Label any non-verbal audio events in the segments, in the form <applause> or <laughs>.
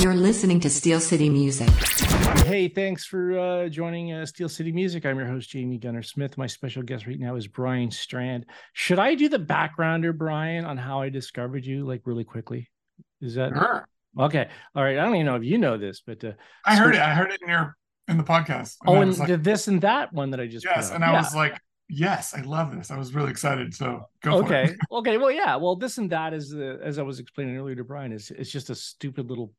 You're listening to Steel City Music. Hey, thanks for uh, joining uh, Steel City Music. I'm your host, Jamie Gunner Smith. My special guest right now is Brian Strand. Should I do the backgrounder, Brian, on how I discovered you, like really quickly? Is that Sure. okay? All right. I don't even know if you know this, but uh, I So- heard it. I heard it in your in the podcast. oh, and like, the this and that one that I just yes, and I Yeah. was like, yes, I love this. I was really excited. So go for okay it. <laughs> okay well yeah well this and that is the as i was explaining earlier to brian is it's just a stupid little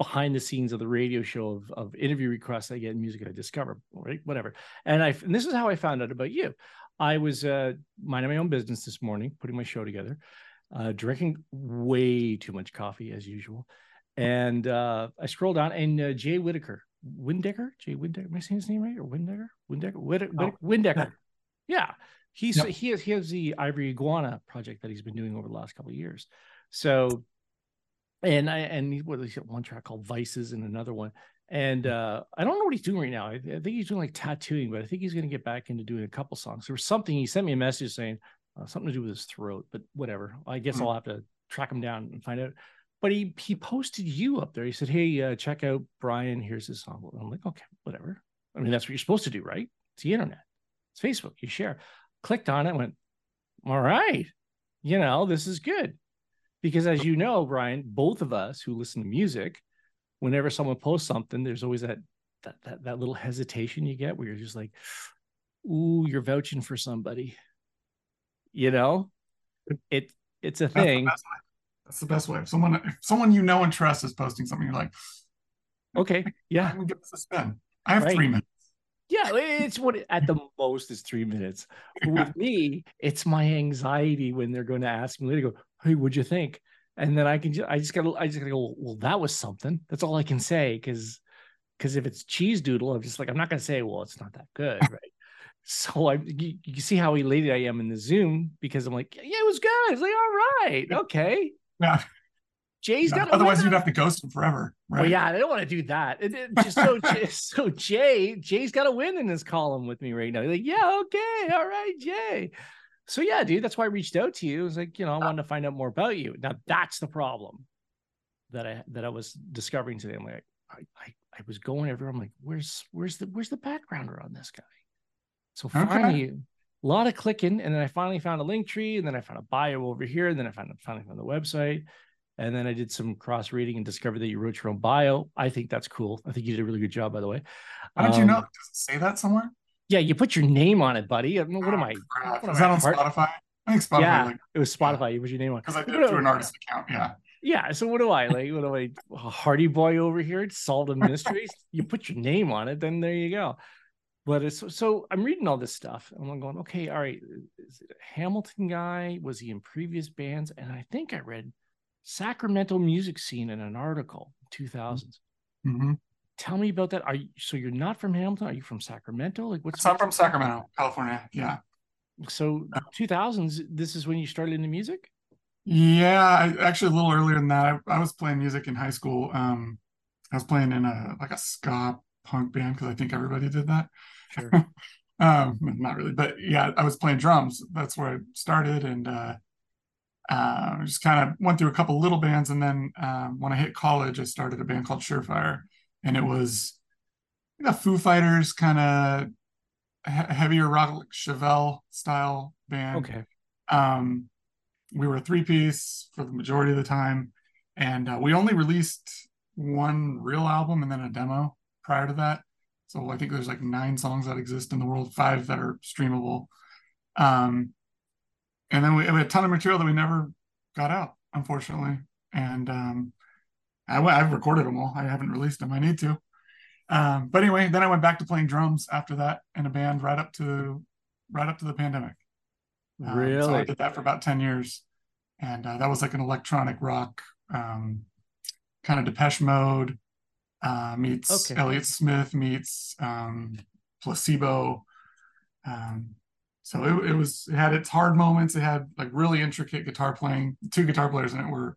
behind the scenes of the radio show of, of interview requests i get music i discover right whatever. And i and this is how i found out about you. I was uh minding my own business this morning putting my show together uh drinking way too much coffee as usual. And uh i scroll down and uh, jay whitaker windecker? Jay windecker? Am i saying his name right? Or windecker? Windecker? Whit- Oh, windecker. <laughs> Yeah. He's Yep. he has he has the ivory iguana project that he's been doing over the last couple of years. So and i and he, what one track called vices and another one. And uh i don't know what he's doing right now. I, I think he's doing like tattooing but i think he's going to get back into doing a couple songs. There was something he sent me a message saying uh, something to do with his throat but whatever. I guess Hmm. i'll have to track him down and find out. But he he posted you up there. He said hey uh, check out brian. Here's his song. I'm like okay whatever. I mean that's what you're supposed to do right? It's the internet. It's facebook. You share. Clicked on it went all right. You know this is good because as you know brian both of us who listen to music whenever someone posts something there's always that that that, that little hesitation you get where you're just like ooh you're vouching for somebody you know it it's a That's thing way. That's the best way. If someone, if someone you know and trust is posting something, you're like, okay yeah I'm give this a spin. I have Right. three minutes. Yeah, it's what at the most is three minutes. With me, it's my anxiety when they're going to ask me later. Go, hey, what'd you think? And then I can just, I just gotta, I just gotta go. Well, that was something. That's all I can say because, because if it's cheese doodle, I'm just like, I'm not gonna say, well, it's not that good, <laughs> right? so I, you, you see how elated I am in the Zoom because I'm like, yeah, it was good. It's like, all right, okay. Yeah. Jay's got. Otherwise, you'd have to ghost him forever, right? Well, yeah, I don't want to do that. It, it- just so <laughs> <laughs> so Jay, Jay's got a win in his column with me right now. He's like, yeah, okay, all right, Jay. So yeah, dude, that's why I reached out to you. It was like, you know, I wanted to find out more about you. Now that's the problem that I that I was discovering today. I'm like, I I, I was going everywhere. I'm like, where's where's the where's the backgrounder on this guy? So Okay. finally, a lot of clicking, and then I finally found a link tree, and then I found a bio over here, and then I found finally found the website. And then I did some cross reading and discovered that you wrote your own bio. I think that's cool. I think you did a really good job, by the way. How did you Um, know? Does it say that somewhere? Yeah, you put your name on it, buddy. I mean, what am I? Crap. what am Is I, that on Hart- Spotify? I think Spotify, Yeah, like, it was Spotify. You put your name on. because I did What it through an artist account. Yeah. Yeah. So what do I like? What do I? Hardy boy over here solved a mystery. you put your name on it, then there you go. But it's so I'm reading all this stuff and I'm going, okay, all right. Is it a Hamilton guy? Was he in previous bands? And I think I read Sacramento music scene in an article, 2000s. hmm Tell me about that. Are you so you're not from Hamilton? Are you from Sacramento? Like what's I'm from Sacramento, California. Yeah. so 2000s? This is when you started into music. Yeah, I, actually a little earlier than that. I, I was playing music in high school. Um, I was playing in a like a ska punk band because I think everybody did that. Sure. <laughs> Um, not really, but yeah, I was playing drums. That's where I started, and uh, uh, just kind of went through a couple little bands, and then um, when I hit college, I started a band called Surefire, and it was a Foo Fighters kind of he- heavier rock, like Chevelle style band Okay. um, we were a three piece for the majority of the time, and uh, we only released one real album and then a demo prior to that. So I think there's like nine songs that exist in the world, five that are streamable. Um, and then we, we had a ton of material that we never got out, unfortunately. And um, I I've recorded them all. I haven't released them. I need to. Um, but anyway, then I went back to playing drums after that in a band right up to right up to the pandemic. Um, so I Really? did that for about 10 years. And uh, that was like an electronic rock, um, kind of Depeche Mode uh, meets Okay. Elliott Smith meets um, Placebo. Um, so it, it was, it had its hard moments. It had like really intricate guitar playing. The two guitar players in it were,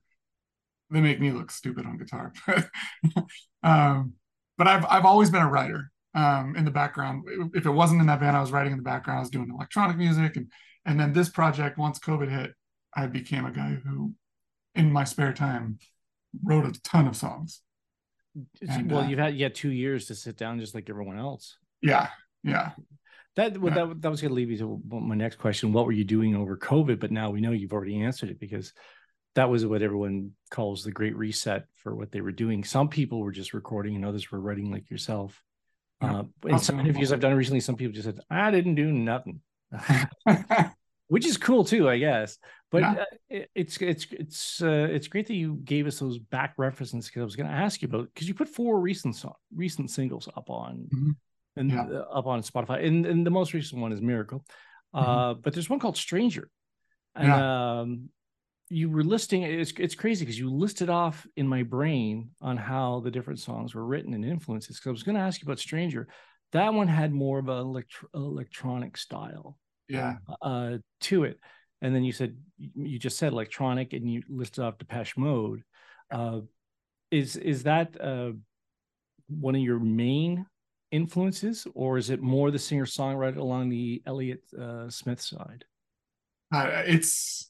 they make me look stupid on guitar. <laughs> um, but I've, I've always been a writer um, in the background. If it wasn't in that band, I was writing in the background. I was doing electronic music and and then this project, once COVID hit, I became a guy who, in my spare time, wrote a ton of songs. And, well, uh, you've had yeah two years to sit down just like everyone else. Yeah, yeah. That well, Yeah. that that was going to lead me to my next question. What were you doing over COVID? But now we know you've already answered it because that was what everyone calls the Great Reset for what they were doing. Some people were just recording, and others were writing like yourself. Yeah. Uh, in some interviews I've done recently, some people just said, "I didn't do nothing," <laughs> which is cool too, I guess. But Yeah. uh, it, it's it's it's uh, it's great that you gave us those back references because I was going to ask you about because you put four recent recent singles up on Mhm. and Yeah. up on Spotify, and, and the most recent one is Miracle. Mm-hmm. Uh, but there's one called Stranger, and um, you were listing it's it's crazy because you listed off in my brain on how the different songs were written and influences. Because I was going to ask you about Stranger, that one had more of an electro- electronic style yeah, uh, to it. And then you said you just said electronic, and you listed off Depeche Mode. Uh, is is that uh, one of your main influences, or is it more the singer songwriter along the Elliott uh, Smith side? uh, it's.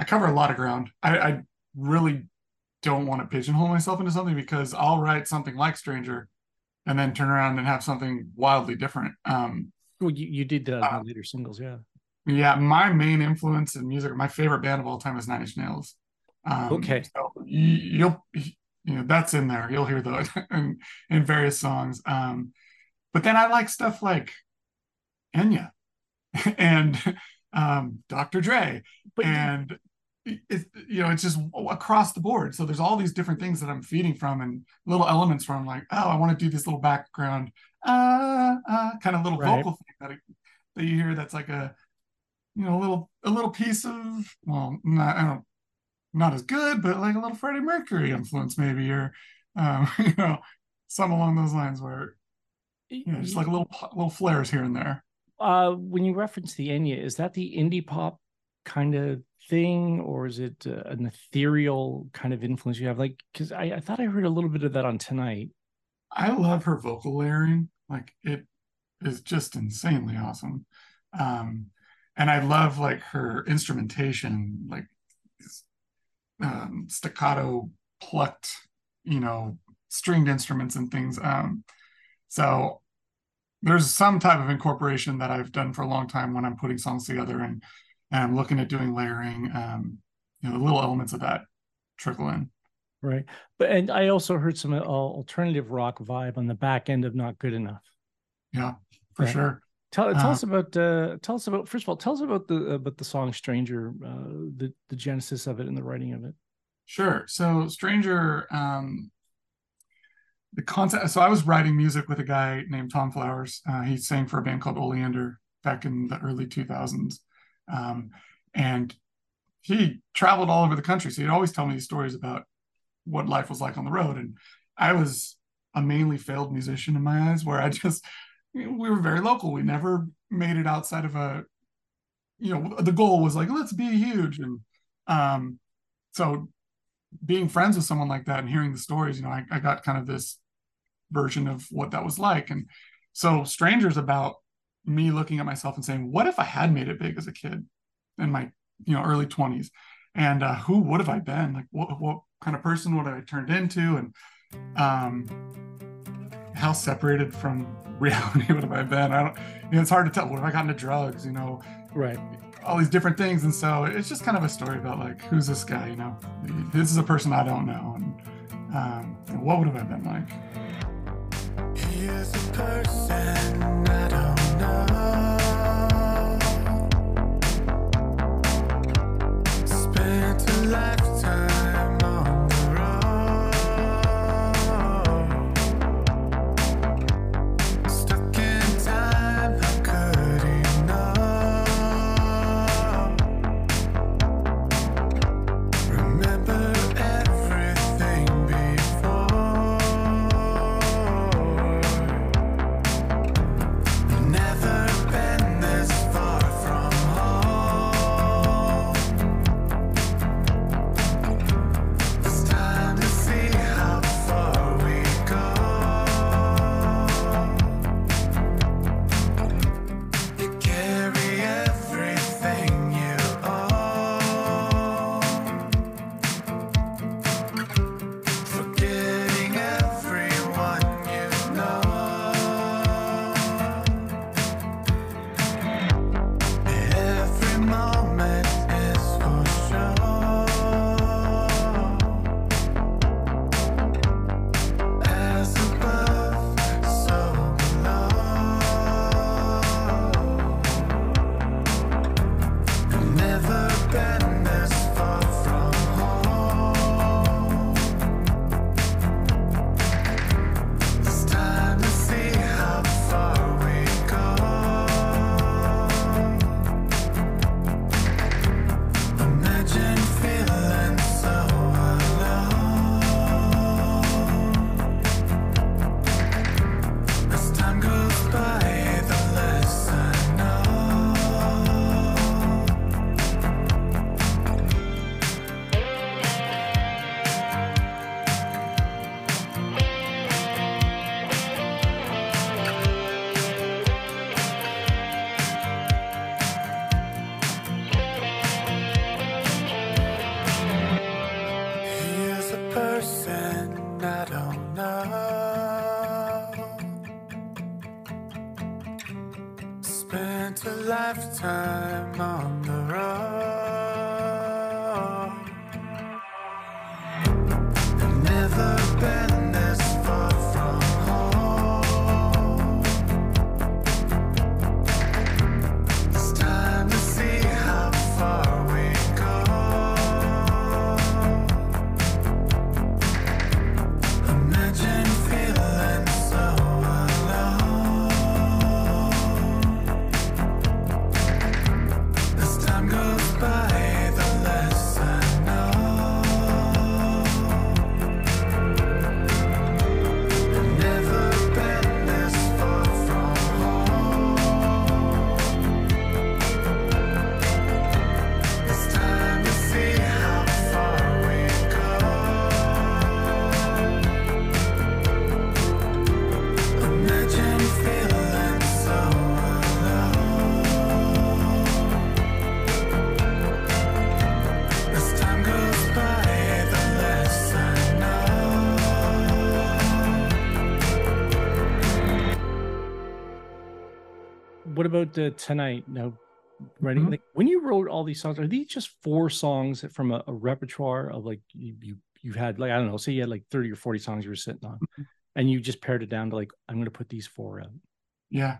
I cover a lot of ground. I, I really don't want to pigeonhole myself into something because I'll write something like Stranger, and then turn around and have something wildly different. Um, Well, you, you did uh, Uh, the later singles, yeah. Yeah, my main influence in music, my favorite band of all time is Nine Inch Nails. Um, Okay. so you, you'll, you know, that's in there. You'll hear those <laughs> in, in various songs. Um, but then I like stuff like Enya <laughs> and um, Dr. Dre, But and it's you know it's just across the board. So there's all these different things that I'm feeding from and little elements from like, oh, I want to do this little background, uh, uh, kind of little Right. vocal thing that I- that you hear. That's like a you know a little a little piece of well, not I don't not as good, but like a little Freddie Mercury influence maybe, or um, <laughs> you know, some along those lines where you know just like a little little flares here and there. uh, when you reference the Enya, is that the indie pop kind of thing, or is it uh, an ethereal kind of influence you have? Like, because I, I thought I heard a little bit of that on tonight. I love her vocal layering. Like it is just insanely awesome. Um, and I love like her instrumentation, like um, staccato plucked, you know, stringed instruments and things. Um, so there's some type of incorporation that I've done for a long time when I'm putting songs together and, and I'm looking at doing layering. Um, you know, the little elements of that trickle in. Right. But and I also heard some uh, alternative rock vibe on the back end of Not Good Enough. Yeah, for Yeah. sure. Tell tell Uh, us about uh tell us about first of all tell us about the about the song Stranger uh the the genesis of it and the writing of it. Sure. So Stranger, um, the concept. So I was writing music with a guy named Tom Flowers. Uh, he sang for a band called Oleander back in the early 2000s, um, and he traveled all over the country. So he'd always tell me these stories about what life was like on the road. And I was a mainly failed musician in my eyes, where I just we were very local. We never made it outside of a, you know, the goal was like let's be huge, and um, so being friends with someone like that and hearing the stories, you know, I, I got kind of this version of what that was like. And so Strangers about me looking at myself and saying, what if I had made it big as a kid in my, you know, early 20s? And uh, who would have I been? Like what what kind of person would I have turned into? And um how separated from <laughs> reality would have I been? I don't you know, it's hard to tell. What if I got into drugs, you know? Right. all these different things and so it's just kind of a story about like who's this guy you know this is a person i don't know and um, what would have i been like Know. Spent a lifetime lifetime What about uh, tonight? Now, writing Mhm. like when you wrote all these songs, are these just four songs from a, a repertoire of like you, you you had like I don't know, say you had like thirty or forty songs you were sitting on, Mm-hmm. and you just pared it down to like I'm going to put these four out. Yeah.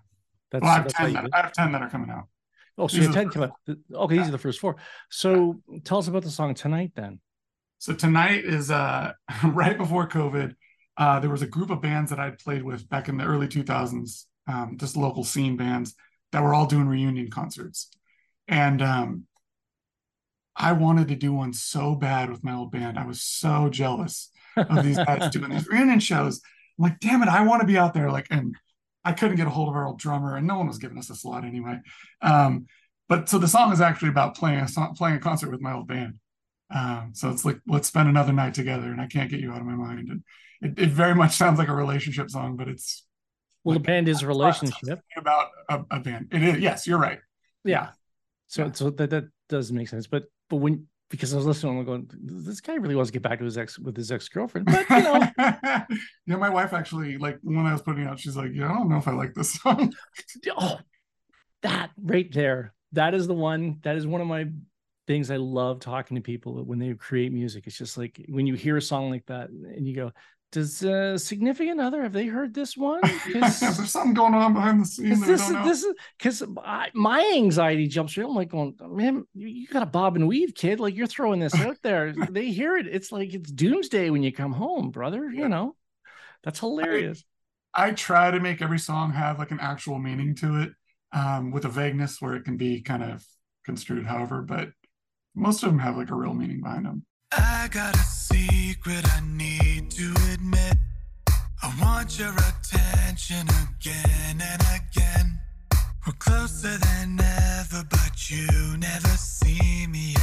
That's, Well, I have that's ten. That, I have ten that are coming out. oh, so these you had the come out. Okay, these are the first four. So tell us about the song tonight then. So tonight is uh <laughs> right before COVID. Uh, there was a group of bands that I'd played with back in the early 2000s, um, just local scene bands that were all doing reunion concerts. And um, I wanted to do one so bad with my old band. I was so jealous of these <laughs> guys doing these reunion shows. I'm like, damn it, I want to be out there. Like, and I couldn't get a hold of our old drummer, and no one was giving us a slot anyway. Um, but so the song is actually about playing a song, playing a concert with my old band. Um, so it's like, let's spend another night together, and I can't get you out of my mind. And it, it very much sounds like a relationship song, but it's Well, the Like, band is a relationship. about a, a band. It is, yes, you're right. Yeah. So Yeah. so that that does make sense. But but when because I was listening, I'm going, this guy really wants to get back to his ex with his ex girlfriend. But you know, <laughs> yeah, my wife actually, like when I was putting it out, she's like, yeah, I don't know if I like this song. <laughs> oh, that right there. That is the one. That is one of my things I love talking to people when they create music. It's just like when you hear a song like that and you go, "Does a significant other have they heard this one?" <laughs> Is there something going on behind the scenes Because that we this is this is because my anxiety jumps right. I'm like going, man, you, you got a bob and weave, kid. Like you're throwing this out there. <laughs> they hear it. It's like it's doomsday when you come home, brother. Yeah. You know, that's hilarious. I try to make every song have like an actual meaning to it, um, with a vagueness where it can be kind of construed however, but most of them have like a real meaning behind them. I got a secret I need to admit. I want your attention again and again. We're closer than ever, but you never see me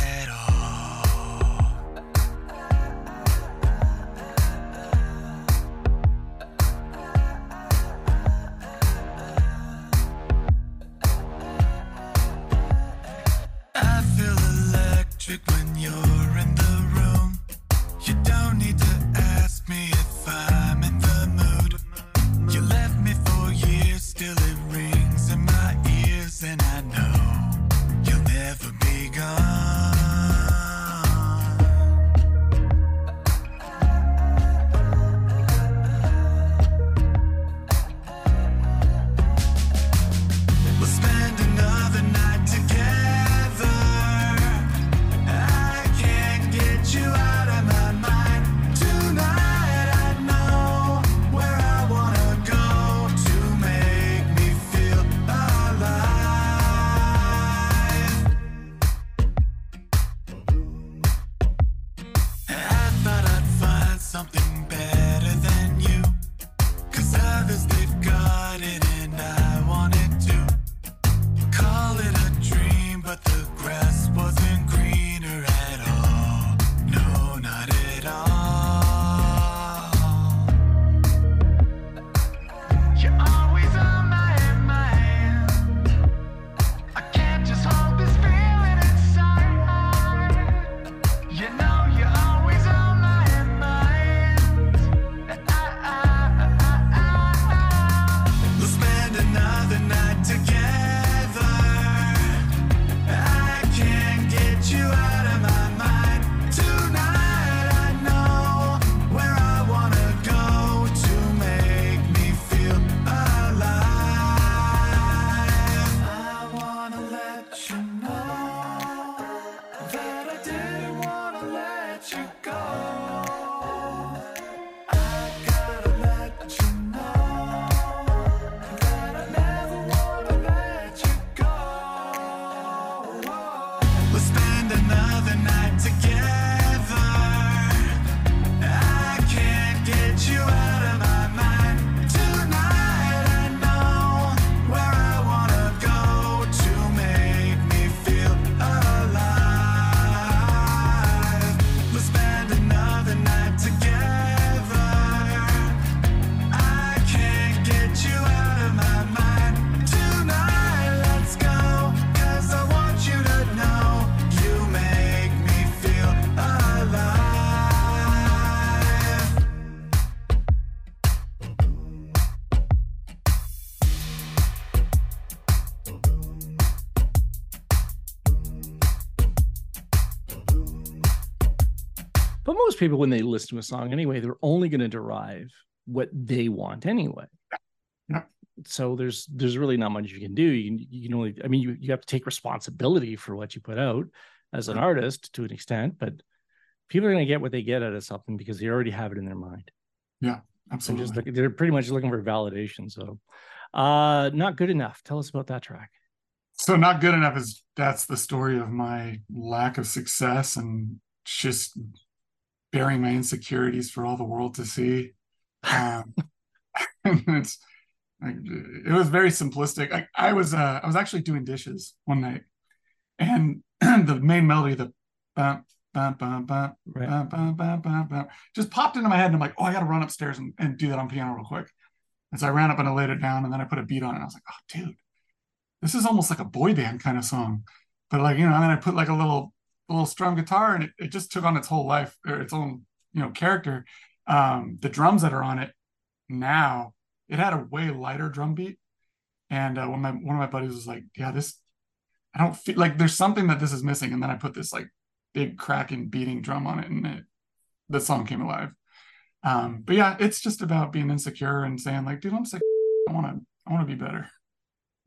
But most people, when they listen to a song anyway, they're only going to derive what they want anyway. Yeah. So there's there's really not much you can do. You can you can only I mean you you have to take responsibility for what you put out as an artist to an extent, but people are going to get what they get out of something because they already have it in their mind. They're Absolutely. looking, they're pretty much looking for validation. So, uh, not good enough. Tell us about that track. so not good enough is that's the story of my lack of success and just bearing my insecurities for all the world to see um <laughs> it's like it was very simplistic I, I was uh i was actually doing dishes one night and <clears throat> the main melody the bum, bum, bum, bum, Right. bum, bum, bum, bum, bum, just popped into my head and i'm like oh i gotta run upstairs and, and do that on piano real quick and so i ran up and i laid it down and then i put a beat on it and i was like oh dude this is almost like a boy band kind of song. But like, you know, and then I put like a little little strum guitar and it, it just took on its whole life or its own, you know, character. Um, the drums that are on it now, it had a way lighter drum beat. And uh, when my one of my buddies was like, Yeah, this I don't feel like there's something that this is missing. And then I put this like big cracking beating drum on it and it the song came alive. Um, but yeah, it's just about being insecure and saying, like, dude, I'm sick. I wanna I wanna be better.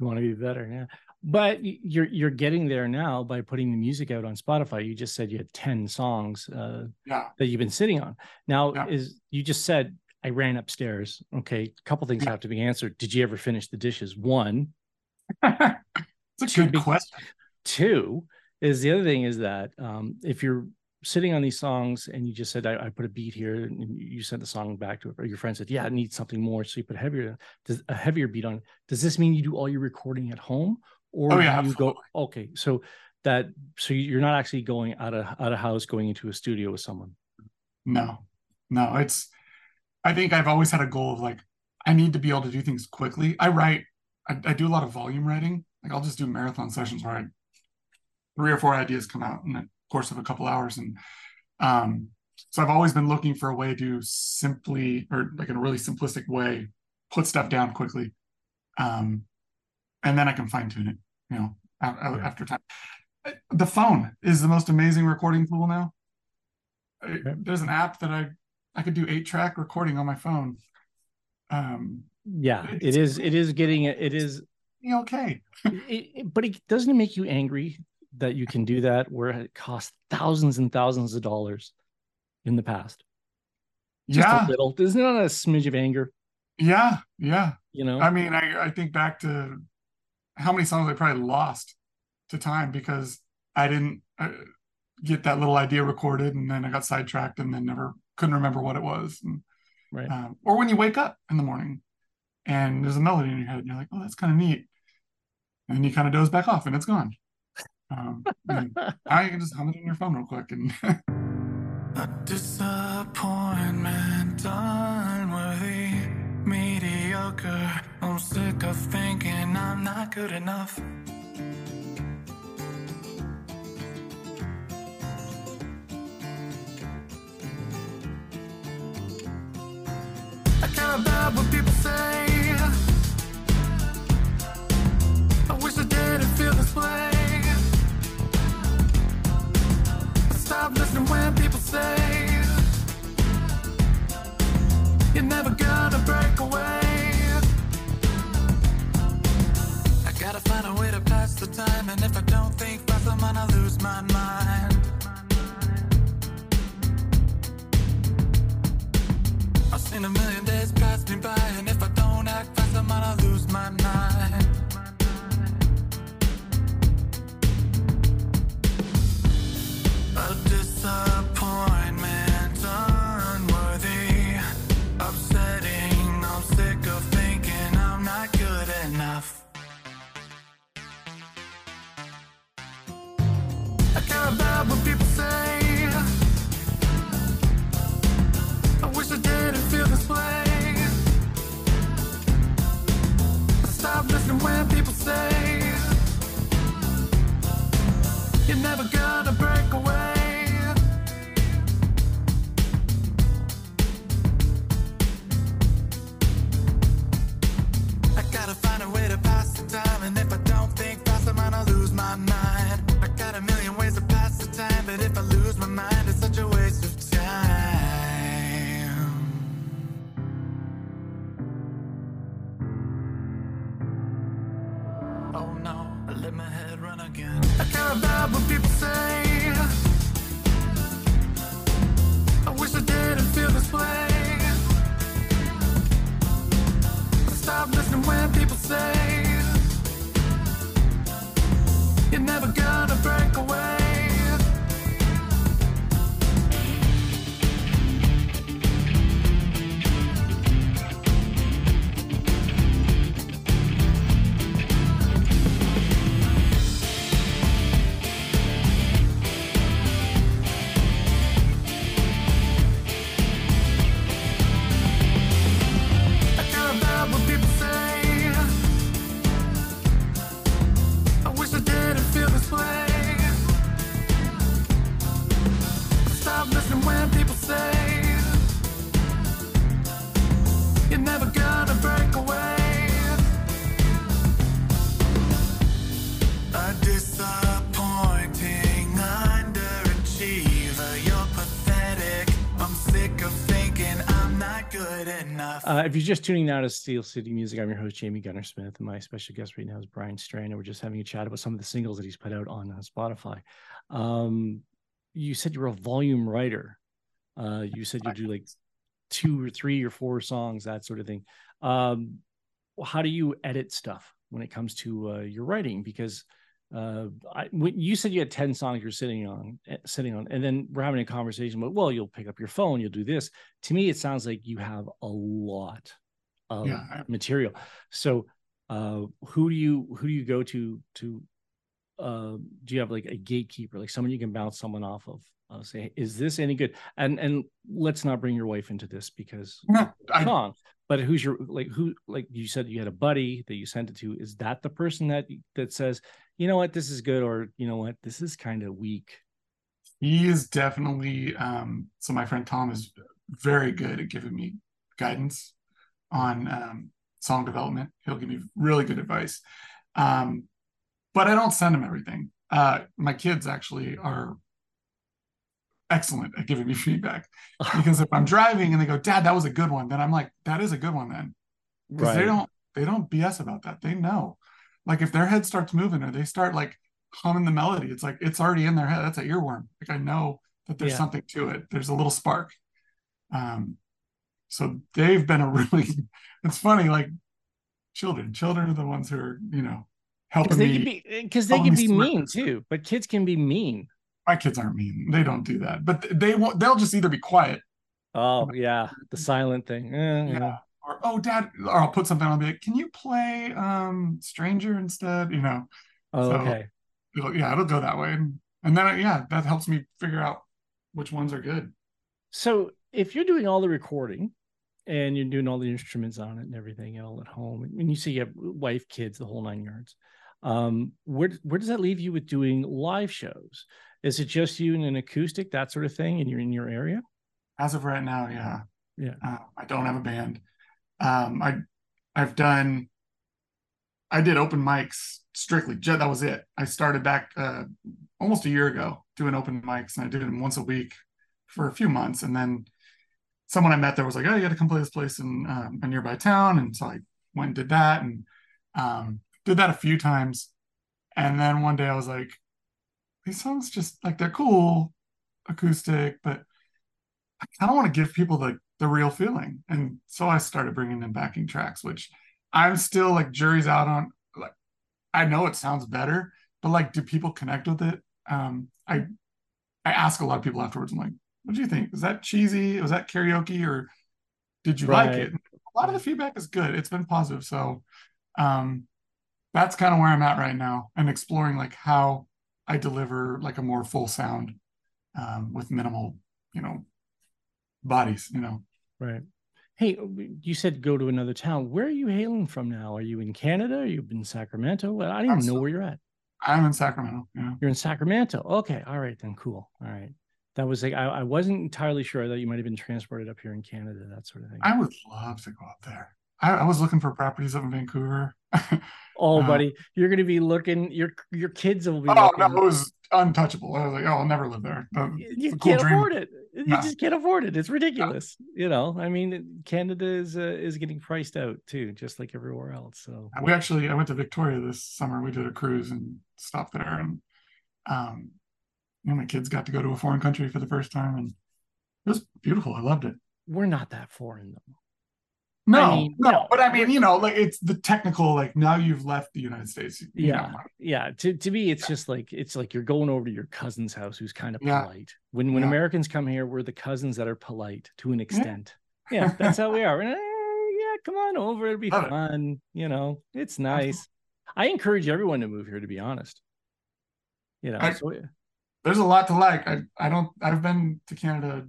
You want to be better, yeah. But you're you're getting there now by putting the music out on Spotify. You just said you had ten songs uh, Yeah. that you've been sitting on. Now, Yeah. is you just said I ran upstairs. Okay, a couple things Yeah. have to be answered. Did you ever finish the dishes? One, <laughs> it's a good be- question. two is the other thing is that um, if you're sitting on these songs and you just said I, I put a beat here and you sent the song back to or your friend said yeah it needs something more so you put heavier does a heavier beat on it. does this mean you do all your recording at home or Oh, yeah, you go okay so that so you're not actually going out of out of house going into a studio with someone No, no, it's, I think I've always had a goal of like, I need to be able to do things quickly. I write, I, I do a lot of volume writing. Like I'll just do marathon sessions where I, three or four ideas come out in the course of a couple hours. And um, so I've always been looking for a way to simply, or like in a really simplistic way, put stuff down quickly. Um, and then I can fine tune it, you know, Yeah. after time. The phone is the most amazing recording tool now. Okay. There's an app that I I could do eight track recording on my phone. Um, yeah it is. It is getting it is okay. <laughs> it, but it doesn't it make you angry that you can do that where it costs thousands and thousands of dollars in the past just yeah, a little isn't that a smidge of anger yeah, yeah. you know I mean, I I think back to how many songs I probably lost to time because I didn't uh, get that little idea recorded, and then I got sidetracked, and then never couldn't remember what it was. And, right um, or when you wake up in the morning and there's a melody in your head, and you're like, "Oh, that's kind of neat," and then you kind of doze back off, and it's gone. Um, and <laughs> now you can just hum it in your phone real quick, and <laughs> A disappointment I'm sick of thinking I'm not good enough. I care about what people say. I wish I didn't feel this way. I Stop listening when people say you're never gonna break away. The time, and if I don't think fast, I'm gonna lose my mind. I've seen a million days pass me by, and if I don't act fast, I'm gonna lose my mind. Oh no, I let my head run again. I care about what people say. I wish I didn't feel this way. I stop listening when people say you're never gonna break away. Uh, if you're just tuning now to Steel City Music, I'm your host, Jamie Gunner Smith, and my special guest right now is Brian Strand. And we're just having a chat about some of the singles that he's put out on uh, Spotify. Um, you said you were a volume writer. Uh, you said you do like two or three or four songs, that sort of thing. Um, how do you edit stuff when it comes to uh, your writing? Because uh, I, when you said you had 10 songs you're sitting on, eh, sitting on, and then we're having a conversation about, well, you'll pick up your phone, you'll do this. To me, it sounds like you have a lot of Yeah, material. So, uh, who do you who do you go to to? Uh, do you have like a gatekeeper, like someone you can bounce someone off of? Uh, say, is this any good? And and let's not bring your wife into this because No, I, song. But who's your like who like you said you had a buddy that you sent it to? Is that the person that that says, you know what, this is good, or you know what, this is kind of weak? he is definitely um so my friend tom is very good at giving me guidance on um song development he'll give me really good advice um but i don't send him everything uh my kids actually are excellent at giving me feedback. <laughs> Because if i'm driving and they go dad that was a good one then i'm like that is a good one then. Because they don't they don't bs about that. They know. Like if their head starts moving or they start like humming the melody it's like it's already in their head. That's an earworm. Like i know that there's Yeah. something to it. There's a little spark. Um so they've been a <laughs> really it's funny like children children are the ones who are you know helping because they me can be because they can be mean too. But kids can be mean. My kids aren't mean. They don't do that. But they won't they'll just either be quiet. Oh yeah, the silent thing. Eh, yeah. Yeah. or oh dad or i'll put something on be like can you play um stranger instead? You know? Oh So- okay. it'll, yeah it'll go that way. And, and then yeah that helps me figure out which ones are good. So if you're doing all the recording and you're doing all the instruments on it and everything all at home, and you see you have wife, kids, the whole nine yards, um, where where does that leave you with doing live shows? Is it just you and an acoustic, that sort of thing, and you're in your area? as of right now yeah Yeah. uh, i don't have a band um i i've done i did open mics strictly that was it i started back uh almost a year ago doing open mics and i did them once a week for a few months and then someone i met there was like oh you got to come play this place in um, a nearby town and so i went and did that and um did that a few times and then one day i was like these songs just like they're cool acoustic but I kind of want to give people the the real feeling, and so I started bringing in backing tracks, which I'm still like jury's out on. Like, I know it sounds better, but like, do people connect with it? Um, I I ask a lot of people afterwards. I'm like, what do you think? Was that cheesy? Was that karaoke, or did you like it? A lot of the feedback is good. It's been positive, so um, that's kind of where I'm at right now, and exploring like how I deliver like a more full sound um, with minimal, you know, bodies, you know. Right. Hey, you said go to another town. Where are you hailing from now? Are you in Canada? Are you in Sacramento? Well, I don't I'm even know where you're at. I'm in Sacramento. Yeah. You're in Sacramento. Okay. All right then. Cool. All right. That was like I, I wasn't entirely sure that you might have been transported up here in Canada, that sort of thing. I would love to go up there. I, I was looking for properties up in Vancouver. <laughs> Oh, Uh, buddy, you're gonna be looking. Your your kids will be. Oh looking, no, it was untouchable. I was like, oh, I'll never live there. But you it's you a cool can't dream. afford it. You just can't afford it. It's ridiculous. You know, I mean, Canada is uh, is getting priced out too, just like everywhere else. So We actually, I went to Victoria this summer. We did a cruise and stopped there, and um, you know, my kids got to go to a foreign country for the first time, and it was beautiful. I loved it. we're not that foreign though. No, mean, no, no, but I mean, you know, like it's the technical. Like now you've left the United States. Yeah, know, yeah. To to me, it's just like it's like you're going over to your cousin's house, who's kind of Yeah. polite. When when Yeah. Americans come here, we're the cousins that are polite to an extent. Yeah, that's how we are. And, eh, yeah, come on over. It'll be Love it. fun. You know, it's nice. I encourage everyone to move here. To be honest, you know. I- so there's a lot to like. I I don't. I've been to Canada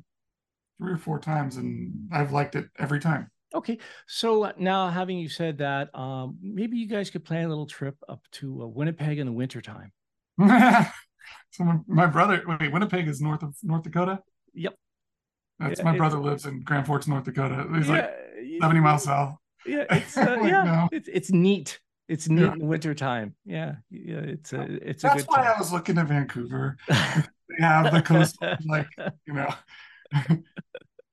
three or four times, and I've liked it every time. Okay, so uh, now having you said that, um, maybe you guys could plan a little trip up to uh, Winnipeg in the wintertime. <laughs> so my, my brother, wait, Winnipeg is north of North Dakota. Yep. That's Yeah, my brother lives in Grand Forks, North Dakota. He's like yeah, 70 miles south. Yeah, <laughs> it's uh, Like, yeah, no. it's it's neat. It's neat Yeah. in the wintertime. Yeah, yeah, it's a it's a That's good why time. I was looking at Vancouver. <laughs> They have the coast, like you know,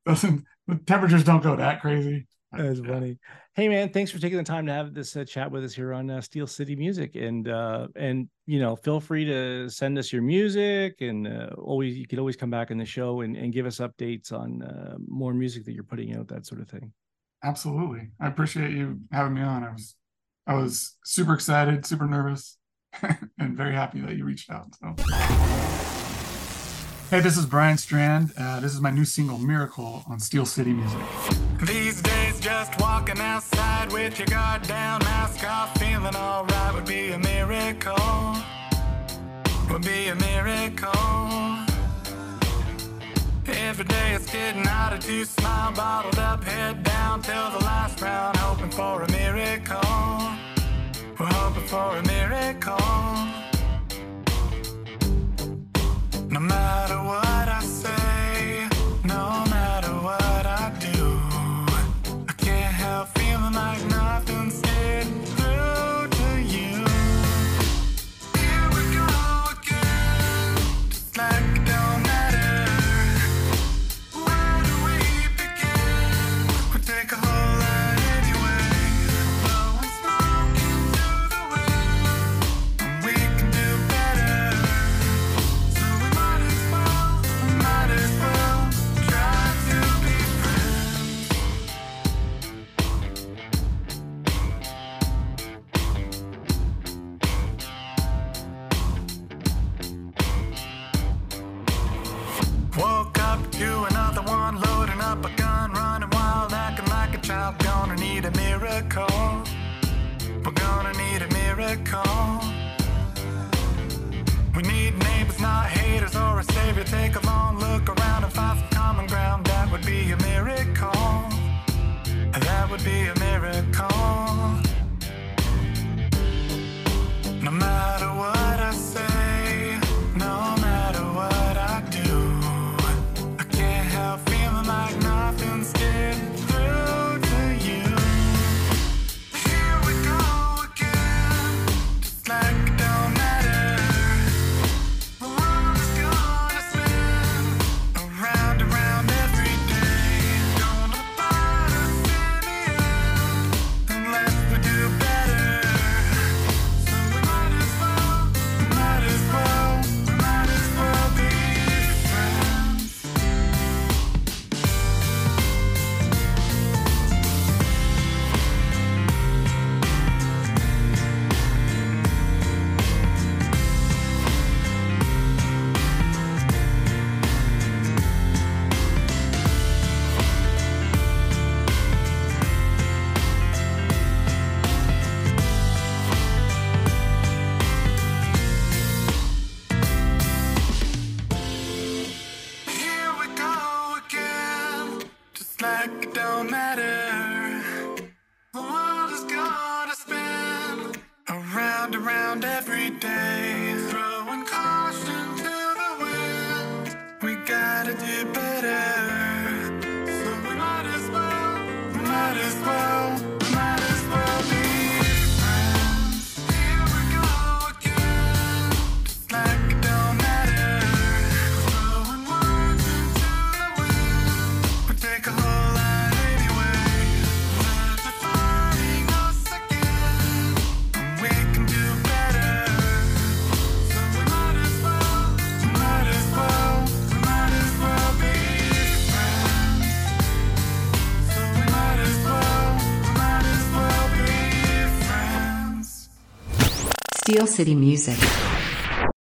doesn't the temperatures don't go that crazy. That's Yeah. funny. Hey man, thanks for taking the time to have this uh, chat with us here on uh, Steel City Music, and uh, and you know, feel free to send us your music, and uh, always you can always come back on the show and, and give us updates on uh, more music that you're putting out, that sort of thing. Absolutely. I appreciate you having me on. I was I was super excited, super nervous, <laughs> and very happy that you reached out. So Hey, this is Brian Strand. Uh, this is my new single Miracle on Steel City Music. These days, just walking outside with your guard down, mask off, feeling alright would be a miracle. Would be a miracle. Every day it's getting harder to smile, bottled up, head down till the last round, hoping for a miracle. We're hoping for a miracle. No matter what I say, City Music.